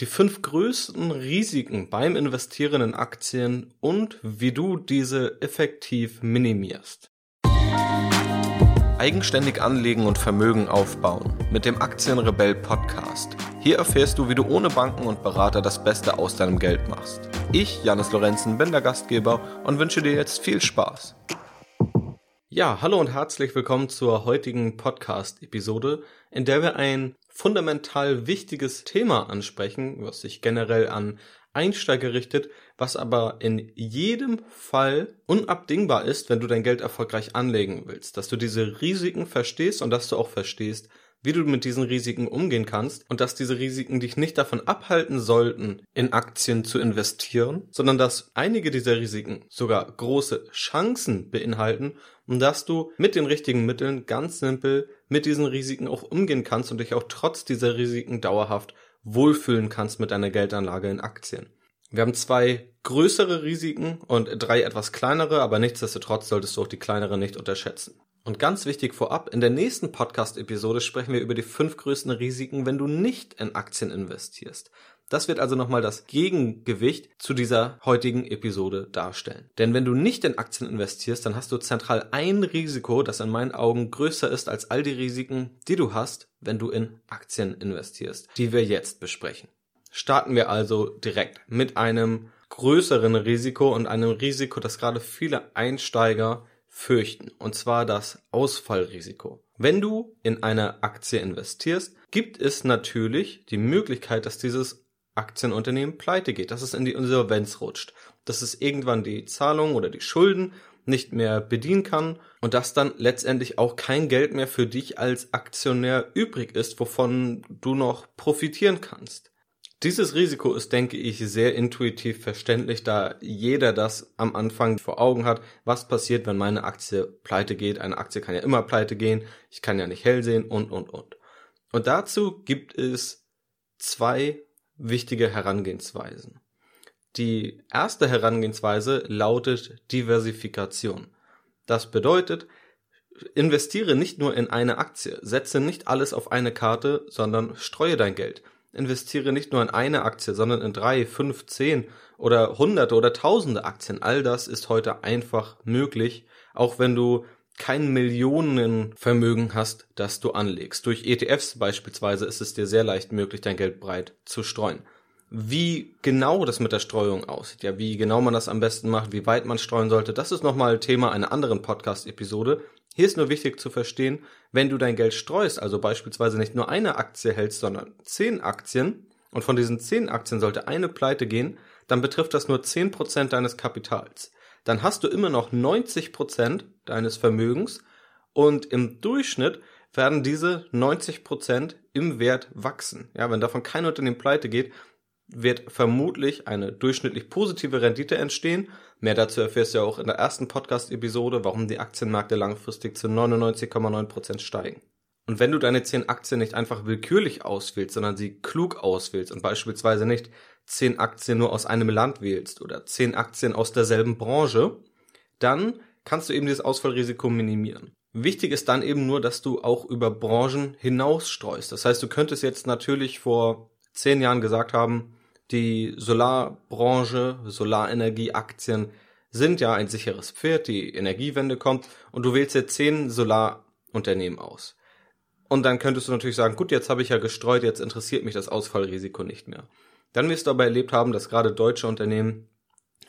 Die fünf größten Risiken beim Investieren in Aktien und wie du diese effektiv minimierst. Eigenständig anlegen und Vermögen aufbauen mit dem Aktienrebell Podcast. Hier erfährst du, wie du ohne Banken und Berater das Beste aus deinem Geld machst. Ich, Janis Lorenzen, bin der Gastgeber und wünsche dir jetzt viel Spaß. Ja, hallo und herzlich willkommen zur heutigen Podcast-Episode, in der wir ein fundamental wichtiges Thema ansprechen, was sich generell an Einsteiger richtet, was aber in jedem Fall unabdingbar ist, wenn du dein Geld erfolgreich anlegen willst, dass du diese Risiken verstehst und dass du auch verstehst, wie du mit diesen Risiken umgehen kannst und dass diese Risiken dich nicht davon abhalten sollten, in Aktien zu investieren, sondern dass einige dieser Risiken sogar große Chancen beinhalten und dass du mit den richtigen Mitteln ganz simpel mit diesen Risiken auch umgehen kannst und dich auch trotz dieser Risiken dauerhaft wohlfühlen kannst mit deiner Geldanlage in Aktien. Wir haben zwei größere Risiken und drei etwas kleinere, aber nichtsdestotrotz solltest du auch die kleinere nicht unterschätzen. Und ganz wichtig vorab, in der nächsten Podcast-Episode sprechen wir über die fünf größten Risiken, wenn du nicht in Aktien investierst. Das wird also nochmal das Gegengewicht zu dieser heutigen Episode darstellen. Denn wenn du nicht in Aktien investierst, dann hast du zentral ein Risiko, das in meinen Augen größer ist als all die Risiken, die du hast, wenn du in Aktien investierst, die wir jetzt besprechen. Starten wir also direkt mit einem größeren Risiko und einem Risiko, das gerade viele Einsteiger fürchten, und zwar das Ausfallrisiko. Wenn du in eine Aktie investierst, gibt es natürlich die Möglichkeit, dass dieses Aktienunternehmen pleite geht, dass es in die Insolvenz rutscht, dass es irgendwann die Zahlung oder die Schulden nicht mehr bedienen kann und dass dann letztendlich auch kein Geld mehr für dich als Aktionär übrig ist, wovon du noch profitieren kannst. Dieses Risiko ist, denke ich, sehr intuitiv verständlich, da jeder das am Anfang vor Augen hat, was passiert, wenn meine Aktie pleite geht. Eine Aktie kann ja immer pleite gehen, ich kann ja nicht hell sehen und, und, und. Und dazu gibt es zwei wichtige Herangehensweisen. Die erste Herangehensweise lautet Diversifikation. Das bedeutet, investiere nicht nur in eine Aktie, setze nicht alles auf eine Karte, sondern streue dein Geld investiere nicht nur in eine Aktie, sondern in drei, fünf, zehn oder hunderte oder tausende Aktien. All das ist heute einfach möglich, auch wenn du kein Millionenvermögen hast, das du anlegst. Durch ETFs beispielsweise ist es dir sehr leicht möglich, dein Geld breit zu streuen. Wie genau das mit der Streuung aussieht, ja, wie genau man das am besten macht, wie weit man streuen sollte, das ist nochmal Thema einer anderen Podcast-Episode. Hier ist nur wichtig zu verstehen, wenn du dein Geld streust, also beispielsweise nicht nur eine Aktie hältst, sondern zehn Aktien, und von diesen zehn Aktien sollte eine pleite gehen, dann betrifft das nur zehn Prozent deines Kapitals. Dann hast du immer noch 90 Prozent deines Vermögens und im Durchschnitt werden diese 90 Prozent im Wert wachsen. Ja, wenn davon kein Unternehmen pleite geht, wird vermutlich eine durchschnittlich positive Rendite entstehen. Mehr dazu erfährst du ja auch in der ersten Podcast-Episode, warum die Aktienmärkte langfristig zu 99,9% steigen. Und wenn du deine 10 Aktien nicht einfach willkürlich auswählst, sondern sie klug auswählst und beispielsweise nicht 10 Aktien nur aus einem Land wählst oder 10 Aktien aus derselben Branche, dann kannst du eben dieses Ausfallrisiko minimieren. Wichtig ist dann eben nur, dass du auch über Branchen hinaus streust. Das heißt, du könntest jetzt natürlich vor zehn Jahren gesagt haben, die Solarbranche, Solarenergieaktien sind ja ein sicheres Pferd, die Energiewende kommt und du wählst jetzt zehn Solarunternehmen aus. Und dann könntest du natürlich sagen, gut, jetzt habe ich ja gestreut, jetzt interessiert mich das Ausfallrisiko nicht mehr. Dann wirst du aber erlebt haben, dass gerade deutsche Unternehmen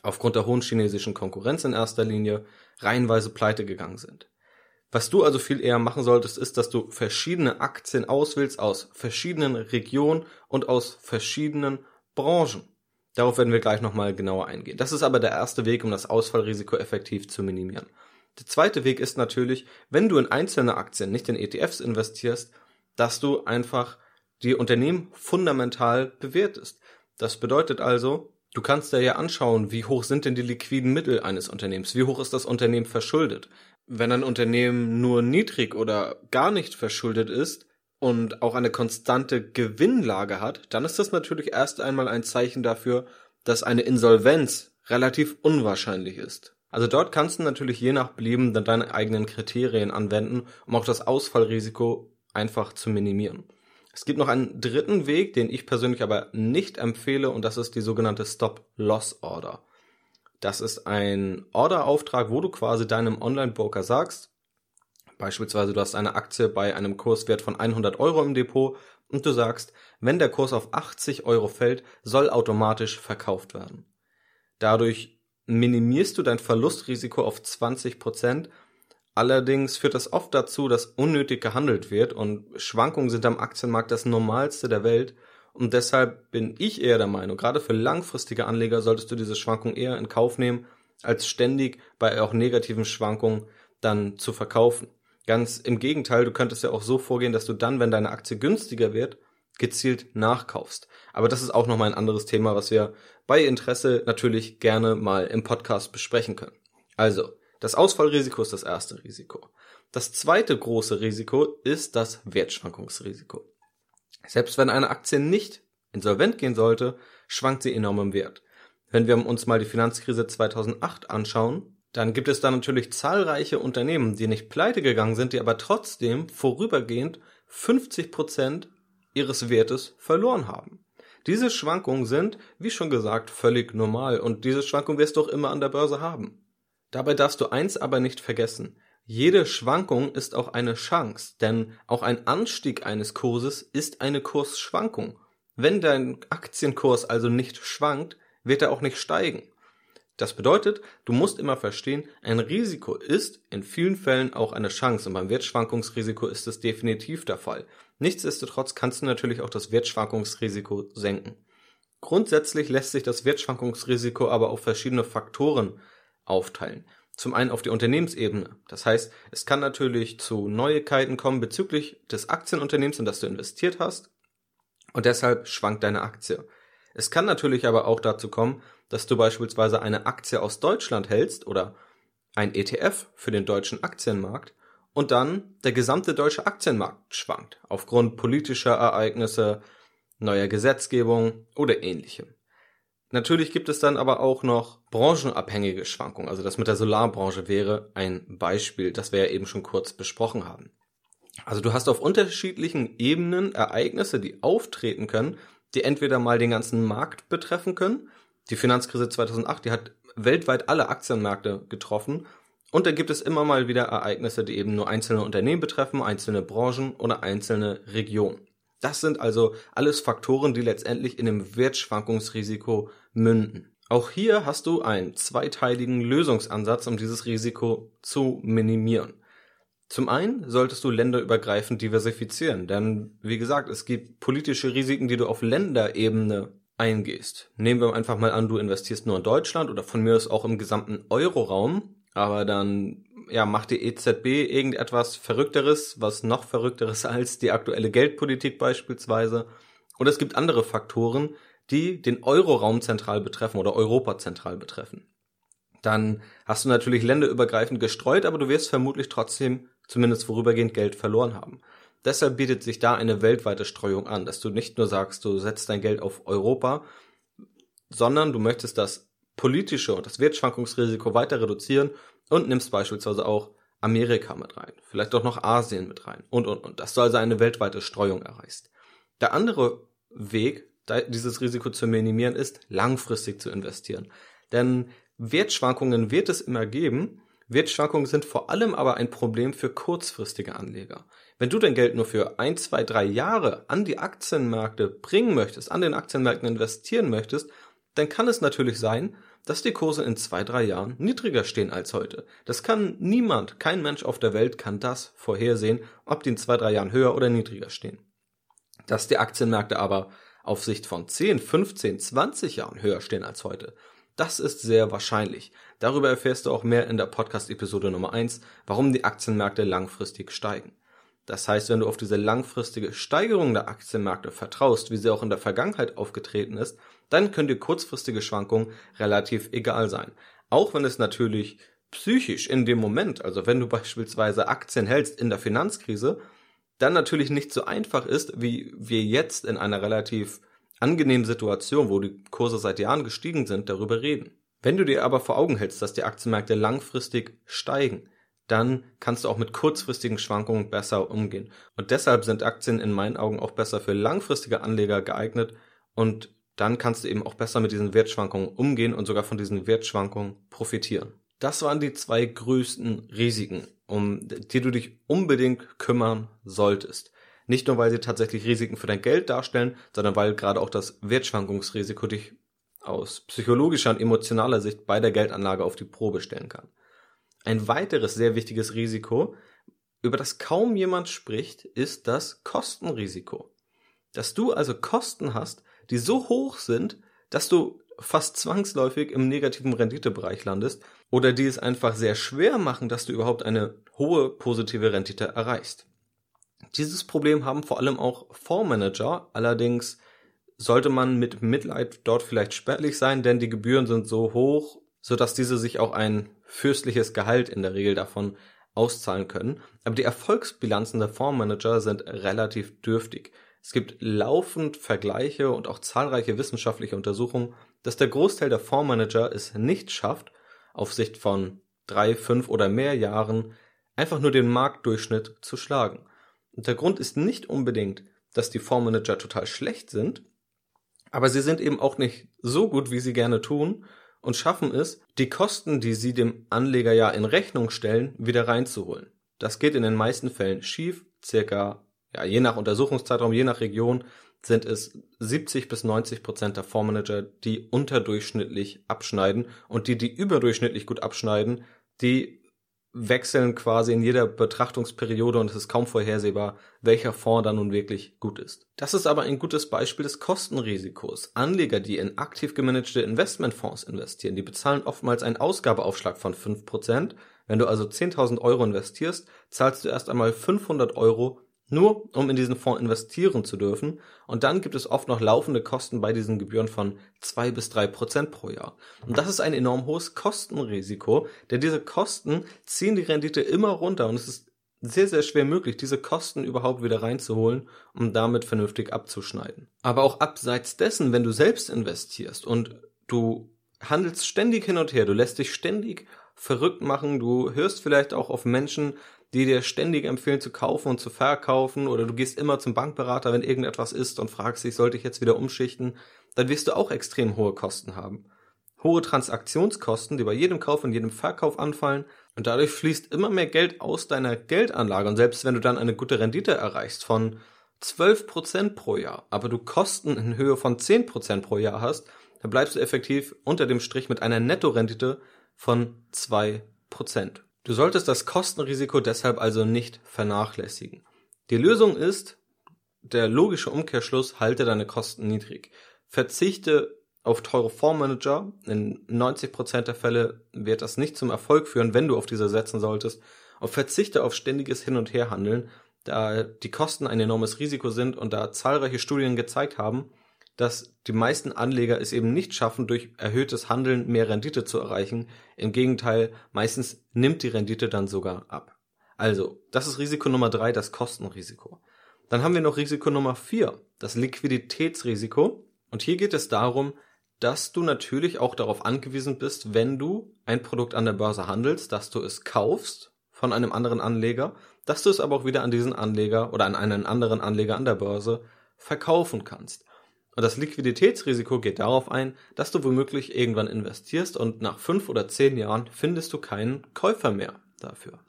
aufgrund der hohen chinesischen Konkurrenz in erster Linie reihenweise pleite gegangen sind. Was du also viel eher machen solltest, ist, dass du verschiedene Aktien auswählst aus verschiedenen Regionen und aus verschiedenen Branchen. Darauf werden wir gleich nochmal genauer eingehen. Das ist aber der erste Weg, um das Ausfallrisiko effektiv zu minimieren. Der zweite Weg ist natürlich, wenn du in einzelne Aktien, nicht in ETFs investierst, dass du einfach die Unternehmen fundamental bewertest. Das bedeutet also, du kannst dir ja anschauen, wie hoch sind denn die liquiden Mittel eines Unternehmens, wie hoch ist das Unternehmen verschuldet, wenn ein Unternehmen nur niedrig oder gar nicht verschuldet ist und auch eine konstante Gewinnlage hat, dann ist das natürlich erst einmal ein Zeichen dafür, dass eine Insolvenz relativ unwahrscheinlich ist. Also dort kannst du natürlich je nach Belieben dann deine eigenen Kriterien anwenden, um auch das Ausfallrisiko einfach zu minimieren. Es gibt noch einen dritten Weg, den ich persönlich aber nicht empfehle und das ist die sogenannte Stop-Loss-Order. Das ist ein Orderauftrag, wo du quasi deinem Online-Broker sagst, beispielsweise du hast eine Aktie bei einem Kurswert von 100 Euro im Depot und du sagst, wenn der Kurs auf 80 Euro fällt, soll automatisch verkauft werden. Dadurch minimierst du dein Verlustrisiko auf 20 Prozent Allerdings führt das oft dazu, dass unnötig gehandelt wird und Schwankungen sind am Aktienmarkt das Normalste der Welt. Und deshalb bin ich eher der Meinung, gerade für langfristige Anleger solltest du diese Schwankungen eher in Kauf nehmen, als ständig bei auch negativen Schwankungen dann zu verkaufen. Ganz im Gegenteil, du könntest ja auch so vorgehen, dass du dann, wenn deine Aktie günstiger wird, gezielt nachkaufst. Aber das ist auch nochmal ein anderes Thema, was wir bei Interesse natürlich gerne mal im Podcast besprechen können. Also, das Ausfallrisiko ist das erste Risiko. Das zweite große Risiko ist das Wertschwankungsrisiko. Selbst wenn eine Aktie nicht insolvent gehen sollte, schwankt sie enorm im Wert. Wenn wir uns mal die Finanzkrise 2008 anschauen, dann gibt es da natürlich zahlreiche Unternehmen, die nicht pleite gegangen sind, die aber trotzdem vorübergehend 50 Prozent ihres Wertes verloren haben. Diese Schwankungen sind, wie schon gesagt, völlig normal und diese Schwankungen wirst du auch immer an der Börse haben. Dabei darfst du eins aber nicht vergessen. Jede Schwankung ist auch eine Chance, denn auch ein Anstieg eines Kurses ist eine Kursschwankung. Wenn dein Aktienkurs also nicht schwankt, wird er auch nicht steigen. Das bedeutet, du musst immer verstehen, ein Risiko ist in vielen Fällen auch eine Chance und beim Wertschwankungsrisiko ist es definitiv der Fall. Nichtsdestotrotz kannst du natürlich auch das Wertschwankungsrisiko senken. Grundsätzlich lässt sich das Wertschwankungsrisiko aber auf verschiedene Faktoren aufteilen. Zum einen auf die Unternehmensebene. Das heißt, es kann natürlich zu Neuigkeiten kommen bezüglich des Aktienunternehmens, in das du investiert hast. Und deshalb schwankt deine Aktie. Es kann natürlich aber auch dazu kommen, dass du beispielsweise eine Aktie aus Deutschland hältst oder ein ETF für den deutschen Aktienmarkt und dann der gesamte deutsche Aktienmarkt schwankt aufgrund politischer Ereignisse, neuer Gesetzgebung oder ähnlichem. Natürlich gibt es dann aber auch noch branchenabhängige Schwankungen. Also das mit der Solarbranche wäre ein Beispiel, das wir ja eben schon kurz besprochen haben. Also du hast auf unterschiedlichen Ebenen Ereignisse, die auftreten können, die entweder mal den ganzen Markt betreffen können. Die Finanzkrise 2008, die hat weltweit alle Aktienmärkte getroffen. Und da gibt es immer mal wieder Ereignisse, die eben nur einzelne Unternehmen betreffen, einzelne Branchen oder einzelne Regionen. Das sind also alles Faktoren, die letztendlich in dem Wertschwankungsrisiko münden. Auch hier hast du einen zweiteiligen Lösungsansatz, um dieses Risiko zu minimieren. Zum einen solltest du länderübergreifend diversifizieren, denn wie gesagt, es gibt politische Risiken, die du auf Länderebene eingehst. Nehmen wir einfach mal an, du investierst nur in Deutschland oder von mir aus auch im gesamten Euroraum, aber dann ja, macht die EZB irgendetwas Verrückteres, was noch Verrückteres als die aktuelle Geldpolitik beispielsweise. Und es gibt andere Faktoren, die den Euroraum zentral betreffen oder Europa zentral betreffen. Dann hast du natürlich länderübergreifend gestreut, aber du wirst vermutlich trotzdem zumindest vorübergehend Geld verloren haben. Deshalb bietet sich da eine weltweite Streuung an, dass du nicht nur sagst, du setzt dein Geld auf Europa, sondern du möchtest das politische und das Wertschwankungsrisiko weiter reduzieren und nimmst beispielsweise auch Amerika mit rein, vielleicht auch noch Asien mit rein und und und, dass du also eine weltweite Streuung erreichst. Der andere Weg, dieses Risiko zu minimieren, ist langfristig zu investieren. Denn Wertschwankungen wird es immer geben. Wertschwankungen sind vor allem aber ein Problem für kurzfristige Anleger. Wenn du dein Geld nur für ein, zwei, drei Jahre an die Aktienmärkte bringen möchtest, an den Aktienmärkten investieren möchtest, dann kann es natürlich sein, dass die Kurse in zwei, drei Jahren niedriger stehen als heute. Das kann niemand, kein Mensch auf der Welt kann das vorhersehen, ob die in zwei, drei Jahren höher oder niedriger stehen. Dass die Aktienmärkte aber auf Sicht von 10, 15, 20 Jahren höher stehen als heute, das ist sehr wahrscheinlich. Darüber erfährst du auch mehr in der Podcast-Episode Nummer 1, warum die Aktienmärkte langfristig steigen. Das heißt, wenn du auf diese langfristige Steigerung der Aktienmärkte vertraust, wie sie auch in der Vergangenheit aufgetreten ist, dann können dir kurzfristige Schwankungen relativ egal sein. Auch wenn es natürlich psychisch in dem Moment, also wenn du beispielsweise Aktien hältst in der Finanzkrise, dann natürlich nicht so einfach ist, wie wir jetzt in einer relativ angenehmen Situation, wo die Kurse seit Jahren gestiegen sind, darüber reden. Wenn du dir aber vor Augen hältst, dass die Aktienmärkte langfristig steigen, dann kannst du auch mit kurzfristigen Schwankungen besser umgehen. Und deshalb sind Aktien in meinen Augen auch besser für langfristige Anleger geeignet und dann kannst du eben auch besser mit diesen Wertschwankungen umgehen und sogar von diesen Wertschwankungen profitieren. Das waren die zwei größten Risiken, um die du dich unbedingt kümmern solltest. Nicht nur, weil sie tatsächlich Risiken für dein Geld darstellen, sondern weil gerade auch das Wertschwankungsrisiko dich aus psychologischer und emotionaler Sicht bei der Geldanlage auf die Probe stellen kann. Ein weiteres sehr wichtiges Risiko, über das kaum jemand spricht, ist das Kostenrisiko. Dass du also Kosten hast, die so hoch sind, dass du fast zwangsläufig im negativen Renditebereich landest oder die es einfach sehr schwer machen, dass du überhaupt eine hohe positive Rendite erreichst. Dieses Problem haben vor allem auch Fondsmanager, allerdings sollte man mit Mitleid dort vielleicht spärlich sein, denn die Gebühren sind so hoch, sodass diese sich auch ein fürstliches Gehalt in der Regel davon auszahlen können. Aber die Erfolgsbilanzen der Fondsmanager sind relativ dürftig. Es gibt laufend Vergleiche und auch zahlreiche wissenschaftliche Untersuchungen, dass der Großteil der Fondsmanager es nicht schafft, auf Sicht von drei, fünf oder mehr Jahren einfach nur den Marktdurchschnitt zu schlagen. Und der Grund ist nicht unbedingt, dass die Fondsmanager total schlecht sind, aber sie sind eben auch nicht so gut, wie sie gerne tun und schaffen es, die Kosten, die sie dem Anleger ja in Rechnung stellen, wieder reinzuholen. Das geht in den meisten Fällen schief, circa, ja, je nach Untersuchungszeitraum, je nach Region, sind es 70 bis 90 Prozent der Fondsmanager, die unterdurchschnittlich abschneiden und die, die überdurchschnittlich gut abschneiden, die wechseln quasi in jeder Betrachtungsperiode und es ist kaum vorhersehbar, welcher Fonds dann nun wirklich gut ist. Das ist aber ein gutes Beispiel des Kostenrisikos. Anleger, die in aktiv gemanagte Investmentfonds investieren, die bezahlen oftmals einen Ausgabeaufschlag von 5%. Wenn du also 10.000 Euro investierst, zahlst du erst einmal 500 Euro nur um in diesen Fonds investieren zu dürfen. Und dann gibt es oft noch laufende Kosten bei diesen Gebühren von zwei bis drei Prozent pro Jahr. Und das ist ein enorm hohes Kostenrisiko, denn diese Kosten ziehen die Rendite immer runter und es ist sehr, sehr schwer möglich, diese Kosten überhaupt wieder reinzuholen, um damit vernünftig abzuschneiden. Aber auch abseits dessen, wenn du selbst investierst und du handelst ständig hin und her, du lässt dich ständig verrückt machen, du hörst vielleicht auch auf Menschen, die dir ständig empfehlen zu kaufen und zu verkaufen oder du gehst immer zum Bankberater, wenn irgendetwas ist und fragst dich, sollte ich jetzt wieder umschichten, dann wirst du auch extrem hohe Kosten haben. Hohe Transaktionskosten, die bei jedem Kauf und jedem Verkauf anfallen und dadurch fließt immer mehr Geld aus deiner Geldanlage und selbst wenn du dann eine gute Rendite erreichst von 12% pro Jahr, aber du Kosten in Höhe von 10% pro Jahr hast, dann bleibst du effektiv unter dem Strich mit einer Nettorendite von 2%. Du solltest das Kostenrisiko deshalb also nicht vernachlässigen. Die Lösung ist, der logische Umkehrschluss, halte deine Kosten niedrig. Verzichte auf teure Fondsmanager. In 90% der Fälle wird das nicht zum Erfolg führen, wenn du auf diese setzen solltest. Und verzichte auf ständiges Hin- und Herhandeln, da die Kosten ein enormes Risiko sind und da zahlreiche Studien gezeigt haben, dass die meisten Anleger es eben nicht schaffen, durch erhöhtes Handeln mehr Rendite zu erreichen. Im Gegenteil, meistens nimmt die Rendite dann sogar ab. Also, das ist Risiko Nummer drei, das Kostenrisiko. Dann haben wir noch Risiko Nummer vier, das Liquiditätsrisiko. Und hier geht es darum, dass du natürlich auch darauf angewiesen bist, wenn du ein Produkt an der Börse handelst, dass du es kaufst von einem anderen Anleger, dass du es aber auch wieder an diesen Anleger oder an einen anderen Anleger an der Börse verkaufen kannst. Und das Liquiditätsrisiko geht darauf ein, dass du womöglich irgendwann investierst und nach fünf oder zehn Jahren findest du keinen Käufer mehr dafür.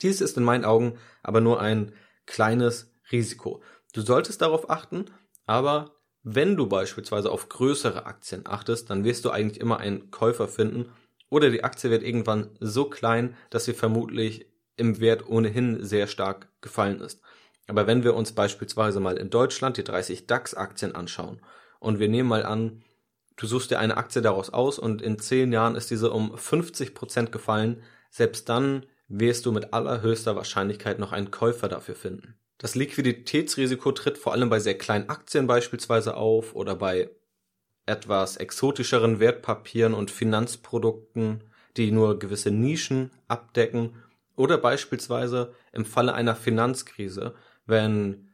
Dies ist in meinen Augen aber nur ein kleines Risiko. Du solltest darauf achten, aber wenn du beispielsweise auf größere Aktien achtest, dann wirst du eigentlich immer einen Käufer finden oder die Aktie wird irgendwann so klein, dass sie vermutlich im Wert ohnehin sehr stark gefallen ist. Aber wenn wir uns beispielsweise mal in Deutschland die 30 DAX-Aktien anschauen und wir nehmen mal an, du suchst dir eine Aktie daraus aus und in 10 Jahren ist diese um 50 Prozent gefallen, selbst dann wirst du mit allerhöchster Wahrscheinlichkeit noch einen Käufer dafür finden. Das Liquiditätsrisiko tritt vor allem bei sehr kleinen Aktien beispielsweise auf oder bei etwas exotischeren Wertpapieren und Finanzprodukten, die nur gewisse Nischen abdecken oder beispielsweise im Falle einer Finanzkrise, wenn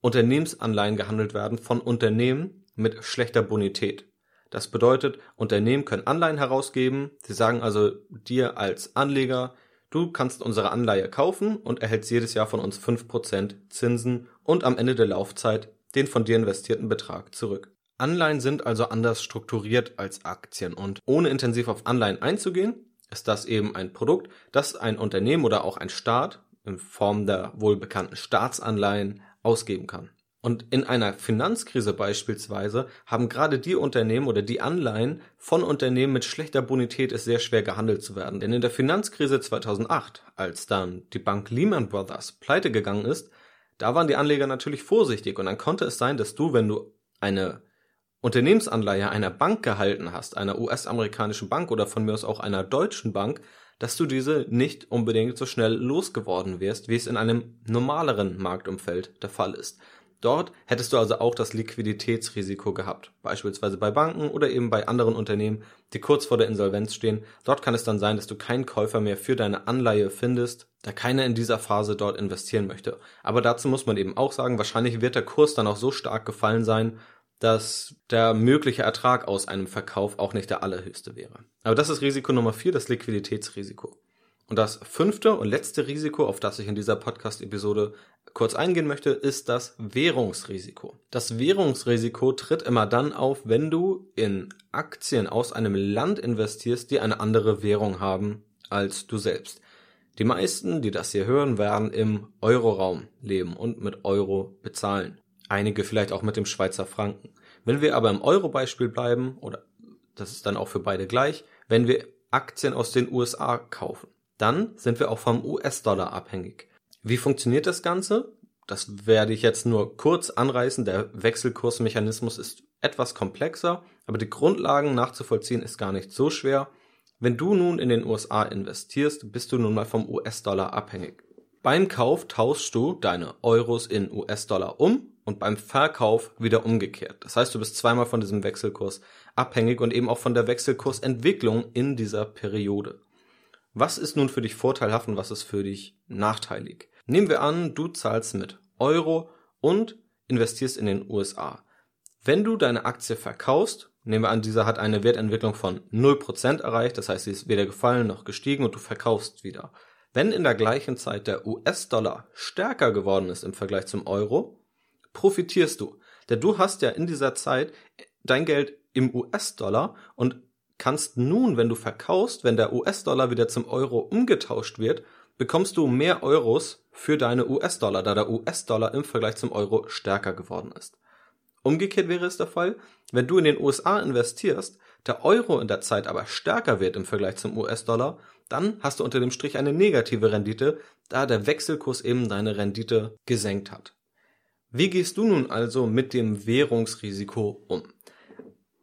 Unternehmensanleihen gehandelt werden von Unternehmen mit schlechter Bonität. Das bedeutet, Unternehmen können Anleihen herausgeben. Sie sagen also dir als Anleger, Du kannst unsere Anleihe kaufen und erhältst jedes Jahr von uns 5% Zinsen und am Ende der Laufzeit den von dir investierten Betrag zurück. Anleihen sind also anders strukturiert als Aktien und ohne intensiv auf Anleihen einzugehen, ist das eben ein Produkt, das ein Unternehmen oder auch ein Staat in Form der wohl bekannten Staatsanleihen ausgeben kann. Und in einer Finanzkrise beispielsweise haben gerade die Unternehmen oder die Anleihen von Unternehmen mit schlechter Bonität es sehr schwer gehandelt zu werden. Denn in der Finanzkrise 2008, als dann die Bank Lehman Brothers pleite gegangen ist, da waren die Anleger natürlich vorsichtig und dann konnte es sein, dass du, wenn du eine Unternehmensanleihe einer Bank gehalten hast, einer US-amerikanischen Bank oder von mir aus auch einer deutschen Bank, dass du diese nicht unbedingt so schnell losgeworden wärst, wie es in einem normaleren Marktumfeld der Fall ist. Dort hättest du also auch das Liquiditätsrisiko gehabt, beispielsweise bei Banken oder eben bei anderen Unternehmen, die kurz vor der Insolvenz stehen. Dort kann es dann sein, dass du keinen Käufer mehr für deine Anleihe findest, da keiner in dieser Phase dort investieren möchte. Aber dazu muss man eben auch sagen, wahrscheinlich wird der Kurs dann auch so stark gefallen sein, dass der mögliche Ertrag aus einem Verkauf auch nicht der allerhöchste wäre. Aber das ist Risiko Nummer vier, das Liquiditätsrisiko. Und das fünfte und letzte Risiko, auf das ich in dieser Podcast-Episode kurz eingehen möchte, ist das Währungsrisiko. Das Währungsrisiko tritt immer dann auf, wenn du in Aktien aus einem Land investierst, die eine andere Währung haben als du selbst. Die meisten, die das hier hören, werden im Euroraum leben und mit Euro bezahlen. Einige vielleicht auch mit dem Schweizer Franken. Wenn wir aber im Euro-Beispiel bleiben, oder das ist dann auch für beide gleich, wenn wir Aktien aus den USA kaufen, dann sind wir auch vom US-Dollar abhängig. Wie funktioniert das Ganze? Das werde ich jetzt nur kurz anreißen. Der Wechselkursmechanismus ist etwas komplexer, aber die Grundlagen nachzuvollziehen ist gar nicht so schwer. Wenn du nun in den USA investierst, bist du nun mal vom US-Dollar abhängig. Beim Kauf tauschst du deine Euros in US-Dollar um und beim Verkauf wieder umgekehrt. Das heißt, du bist zweimal von diesem Wechselkurs abhängig und eben auch von der Wechselkursentwicklung in dieser Periode. Was ist nun für dich vorteilhaft und was ist für dich nachteilig? Nehmen wir an, du zahlst mit Euro und investierst in den USA. Wenn du deine Aktie verkaufst, nehmen wir an, dieser hat eine Wertentwicklung von 0% erreicht, das heißt, sie ist weder gefallen noch gestiegen und du verkaufst wieder. Wenn in der gleichen Zeit der US-Dollar stärker geworden ist im Vergleich zum Euro, profitierst du. Denn du hast ja in dieser Zeit dein Geld im US-Dollar und kannst nun, wenn du verkaufst, wenn der US-Dollar wieder zum Euro umgetauscht wird, bekommst du mehr Euros für deine US-Dollar, da der US-Dollar im Vergleich zum Euro stärker geworden ist. Umgekehrt wäre es der Fall, wenn du in den USA investierst, der Euro in der Zeit aber stärker wird im Vergleich zum US-Dollar, dann hast du unter dem Strich eine negative Rendite, da der Wechselkurs eben deine Rendite gesenkt hat. Wie gehst du nun also mit dem Währungsrisiko um?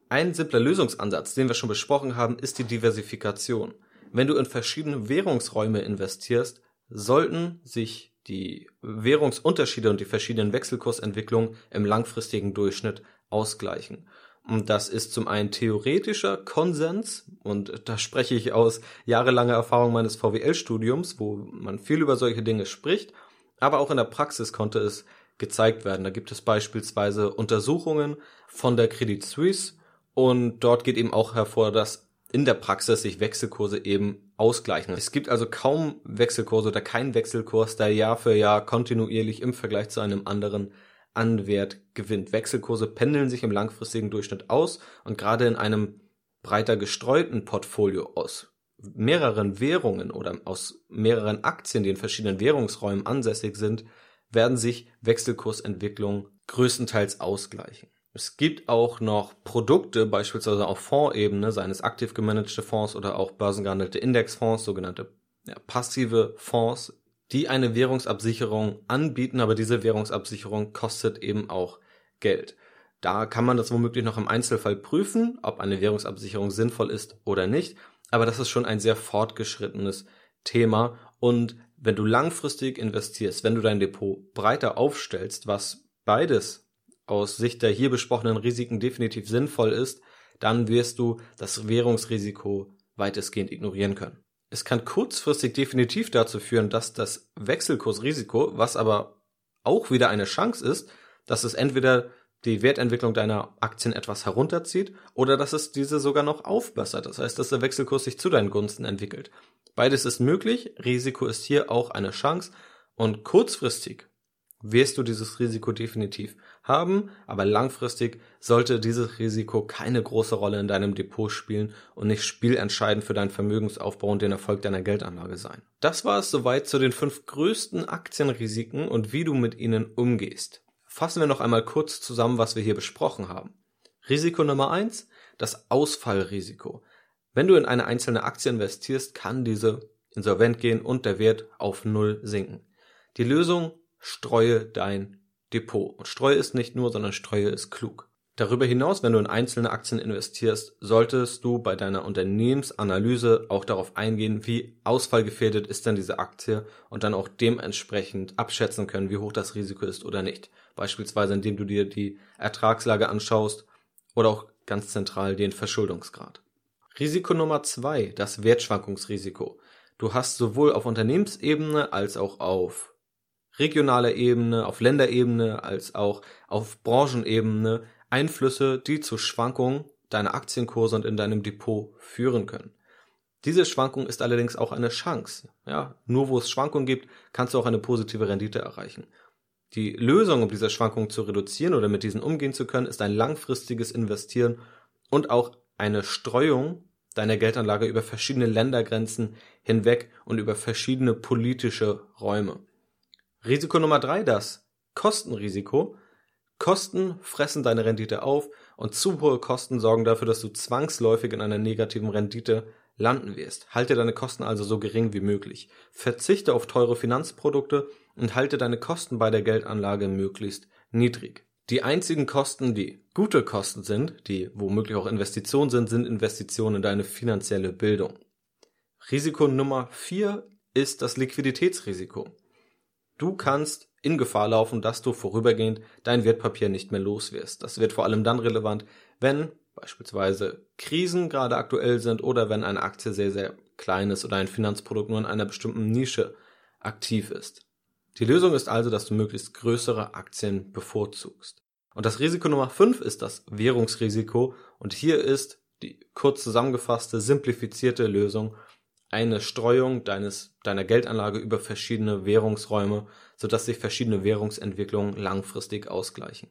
Ein simpler Lösungsansatz, den wir schon besprochen haben, ist die Diversifikation. Wenn du in verschiedene Währungsräume investierst, sollten sich die Währungsunterschiede und die verschiedenen Wechselkursentwicklungen im langfristigen Durchschnitt ausgleichen. Und das ist zum einen theoretischer Konsens, und da spreche ich aus jahrelanger Erfahrung meines VWL-Studiums, wo man viel über solche Dinge spricht, aber auch in der Praxis konnte es gezeigt werden. Da gibt es beispielsweise Untersuchungen von der Credit Suisse, und dort geht eben auch hervor, dass in der Praxis sich Wechselkurse eben ausgleichen. Es gibt also kaum Wechselkurse oder keinen Wechselkurs, der Jahr für Jahr kontinuierlich im Vergleich zu einem anderen an Wert gewinnt. Wechselkurse pendeln sich im langfristigen Durchschnitt aus und gerade in einem breiter gestreuten Portfolio aus mehreren Währungen oder aus mehreren Aktien, die in verschiedenen Währungsräumen ansässig sind, werden sich Wechselkursentwicklungen größtenteils ausgleichen. Es gibt auch noch Produkte, beispielsweise auf Fondsebene, seien es aktiv gemanagte Fonds oder auch börsengehandelte Indexfonds, sogenannte ja, passive Fonds, die eine Währungsabsicherung anbieten, aber diese Währungsabsicherung kostet eben auch Geld. Da kann man das womöglich noch im Einzelfall prüfen, ob eine Währungsabsicherung sinnvoll ist oder nicht, aber das ist schon ein sehr fortgeschrittenes Thema und wenn du langfristig investierst, wenn du dein Depot breiter aufstellst, was beides aus Sicht der hier besprochenen Risiken definitiv sinnvoll ist, dann wirst du das Währungsrisiko weitestgehend ignorieren können. Es kann kurzfristig definitiv dazu führen, dass das Wechselkursrisiko, was aber auch wieder eine Chance ist, dass es entweder die Wertentwicklung deiner Aktien etwas herunterzieht oder dass es diese sogar noch aufbessert. Das heißt, dass der Wechselkurs sich zu deinen Gunsten entwickelt. Beides ist möglich. Risiko ist hier auch eine Chance. Und kurzfristig wirst du dieses Risiko definitiv haben, aber langfristig sollte dieses Risiko keine große Rolle in deinem Depot spielen und nicht spielentscheidend für deinen Vermögensaufbau und den Erfolg deiner Geldanlage sein. Das war es soweit zu den fünf größten Aktienrisiken und wie du mit ihnen umgehst. Fassen wir noch einmal kurz zusammen, was wir hier besprochen haben. Risiko Nummer eins: das Ausfallrisiko. Wenn du in eine einzelne Aktie investierst, kann diese insolvent gehen und der Wert auf Null sinken. Die Lösung streue dein Depot. Und Streue ist nicht nur, sondern Streue ist klug. Darüber hinaus, wenn du in einzelne Aktien investierst, solltest du bei deiner Unternehmensanalyse auch darauf eingehen, wie ausfallgefährdet ist denn diese Aktie und dann auch dementsprechend abschätzen können, wie hoch das Risiko ist oder nicht. Beispielsweise indem du dir die Ertragslage anschaust oder auch ganz zentral den Verschuldungsgrad. Risiko Nummer zwei, das Wertschwankungsrisiko. Du hast sowohl auf Unternehmensebene als auch auf regionaler Ebene, auf Länderebene als auch auf Branchenebene Einflüsse, die zu Schwankungen deiner Aktienkurse und in deinem Depot führen können. Diese Schwankung ist allerdings auch eine Chance. Ja, nur wo es Schwankungen gibt, kannst du auch eine positive Rendite erreichen. Die Lösung, um diese Schwankungen zu reduzieren oder mit diesen umgehen zu können, ist ein langfristiges Investieren und auch eine Streuung deiner Geldanlage über verschiedene Ländergrenzen hinweg und über verschiedene politische Räume. Risiko Nummer drei, das Kostenrisiko. Kosten fressen deine Rendite auf und zu hohe Kosten sorgen dafür, dass du zwangsläufig in einer negativen Rendite landen wirst. Halte deine Kosten also so gering wie möglich. Verzichte auf teure Finanzprodukte und halte deine Kosten bei der Geldanlage möglichst niedrig. Die einzigen Kosten, die gute Kosten sind, die womöglich auch Investitionen sind, sind Investitionen in deine finanzielle Bildung. Risiko Nummer vier ist das Liquiditätsrisiko. Du kannst in Gefahr laufen, dass du vorübergehend dein Wertpapier nicht mehr los wirst. Das wird vor allem dann relevant, wenn beispielsweise Krisen gerade aktuell sind oder wenn eine Aktie sehr, sehr klein ist oder ein Finanzprodukt nur in einer bestimmten Nische aktiv ist. Die Lösung ist also, dass du möglichst größere Aktien bevorzugst. Und das Risiko Nummer 5 ist das Währungsrisiko und hier ist die kurz zusammengefasste, simplifizierte Lösung eine Streuung deines, deiner Geldanlage über verschiedene Währungsräume, sodass sich verschiedene Währungsentwicklungen langfristig ausgleichen.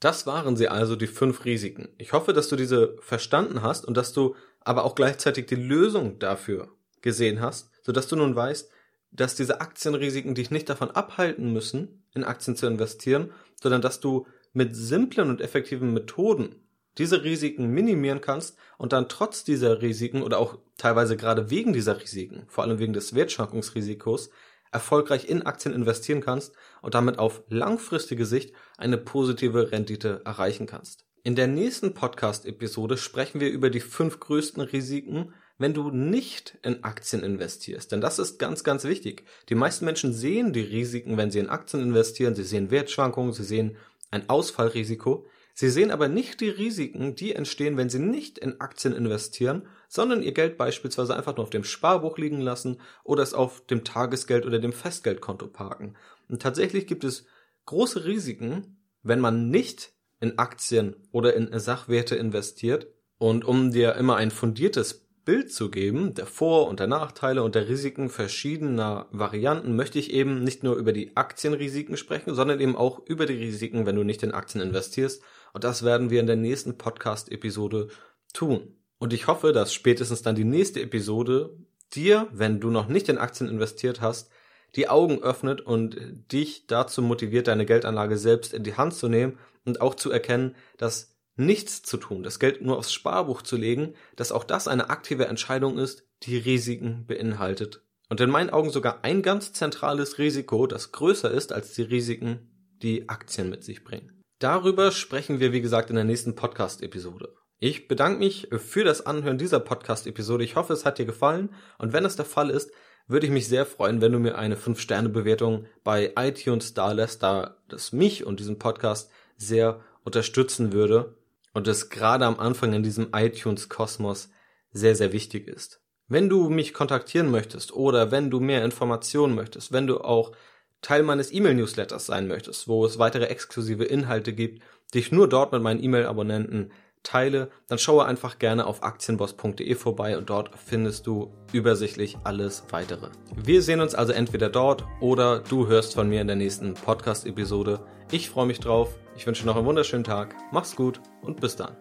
Das waren sie also die fünf Risiken. Ich hoffe, dass du diese verstanden hast und dass du aber auch gleichzeitig die Lösung dafür gesehen hast, sodass du nun weißt, dass diese Aktienrisiken dich nicht davon abhalten müssen, in Aktien zu investieren, sondern dass du mit simplen und effektiven Methoden diese Risiken minimieren kannst und dann trotz dieser Risiken oder auch teilweise gerade wegen dieser Risiken, vor allem wegen des Wertschwankungsrisikos, erfolgreich in Aktien investieren kannst und damit auf langfristige Sicht eine positive Rendite erreichen kannst. In der nächsten Podcast-Episode sprechen wir über die fünf größten Risiken, wenn du nicht in Aktien investierst. Denn das ist ganz, ganz wichtig. Die meisten Menschen sehen die Risiken, wenn sie in Aktien investieren. Sie sehen Wertschwankungen, sie sehen ein Ausfallrisiko. Sie sehen aber nicht die Risiken, die entstehen, wenn Sie nicht in Aktien investieren, sondern Ihr Geld beispielsweise einfach nur auf dem Sparbuch liegen lassen oder es auf dem Tagesgeld oder dem Festgeldkonto parken. Und tatsächlich gibt es große Risiken, wenn man nicht in Aktien oder in Sachwerte investiert. Und um dir immer ein fundiertes Bild zu geben, der Vor- und der Nachteile und der Risiken verschiedener Varianten, möchte ich eben nicht nur über die Aktienrisiken sprechen, sondern eben auch über die Risiken, wenn du nicht in Aktien investierst und das werden wir in der nächsten Podcast-Episode tun. Und ich hoffe, dass spätestens dann die nächste Episode dir, wenn du noch nicht in Aktien investiert hast, die Augen öffnet und dich dazu motiviert, deine Geldanlage selbst in die Hand zu nehmen und auch zu erkennen, dass nichts zu tun, das Geld nur aufs Sparbuch zu legen, dass auch das eine aktive Entscheidung ist, die Risiken beinhaltet. Und in meinen Augen sogar ein ganz zentrales Risiko, das größer ist als die Risiken, die Aktien mit sich bringen. Darüber sprechen wir, wie gesagt, in der nächsten Podcast-Episode. Ich bedanke mich für das Anhören dieser Podcast-Episode. Ich hoffe, es hat dir gefallen. Und wenn es der Fall ist, würde ich mich sehr freuen, wenn du mir eine 5-Sterne-Bewertung bei iTunes da lässt, da das mich und diesen Podcast sehr unterstützen würde und es gerade am Anfang in diesem iTunes-Kosmos sehr, sehr wichtig ist. Wenn du mich kontaktieren möchtest oder wenn du mehr Informationen möchtest, wenn du auch Teil meines E-Mail-Newsletters sein möchtest, wo es weitere exklusive Inhalte gibt, dich nur dort mit meinen E-Mail-Abonnenten teile, dann schaue einfach gerne auf aktienboss.de vorbei und dort findest du übersichtlich alles weitere. Wir sehen uns also entweder dort oder du hörst von mir in der nächsten Podcast-Episode. Ich freue mich drauf. Ich wünsche noch einen wunderschönen Tag. Mach's gut und bis dann.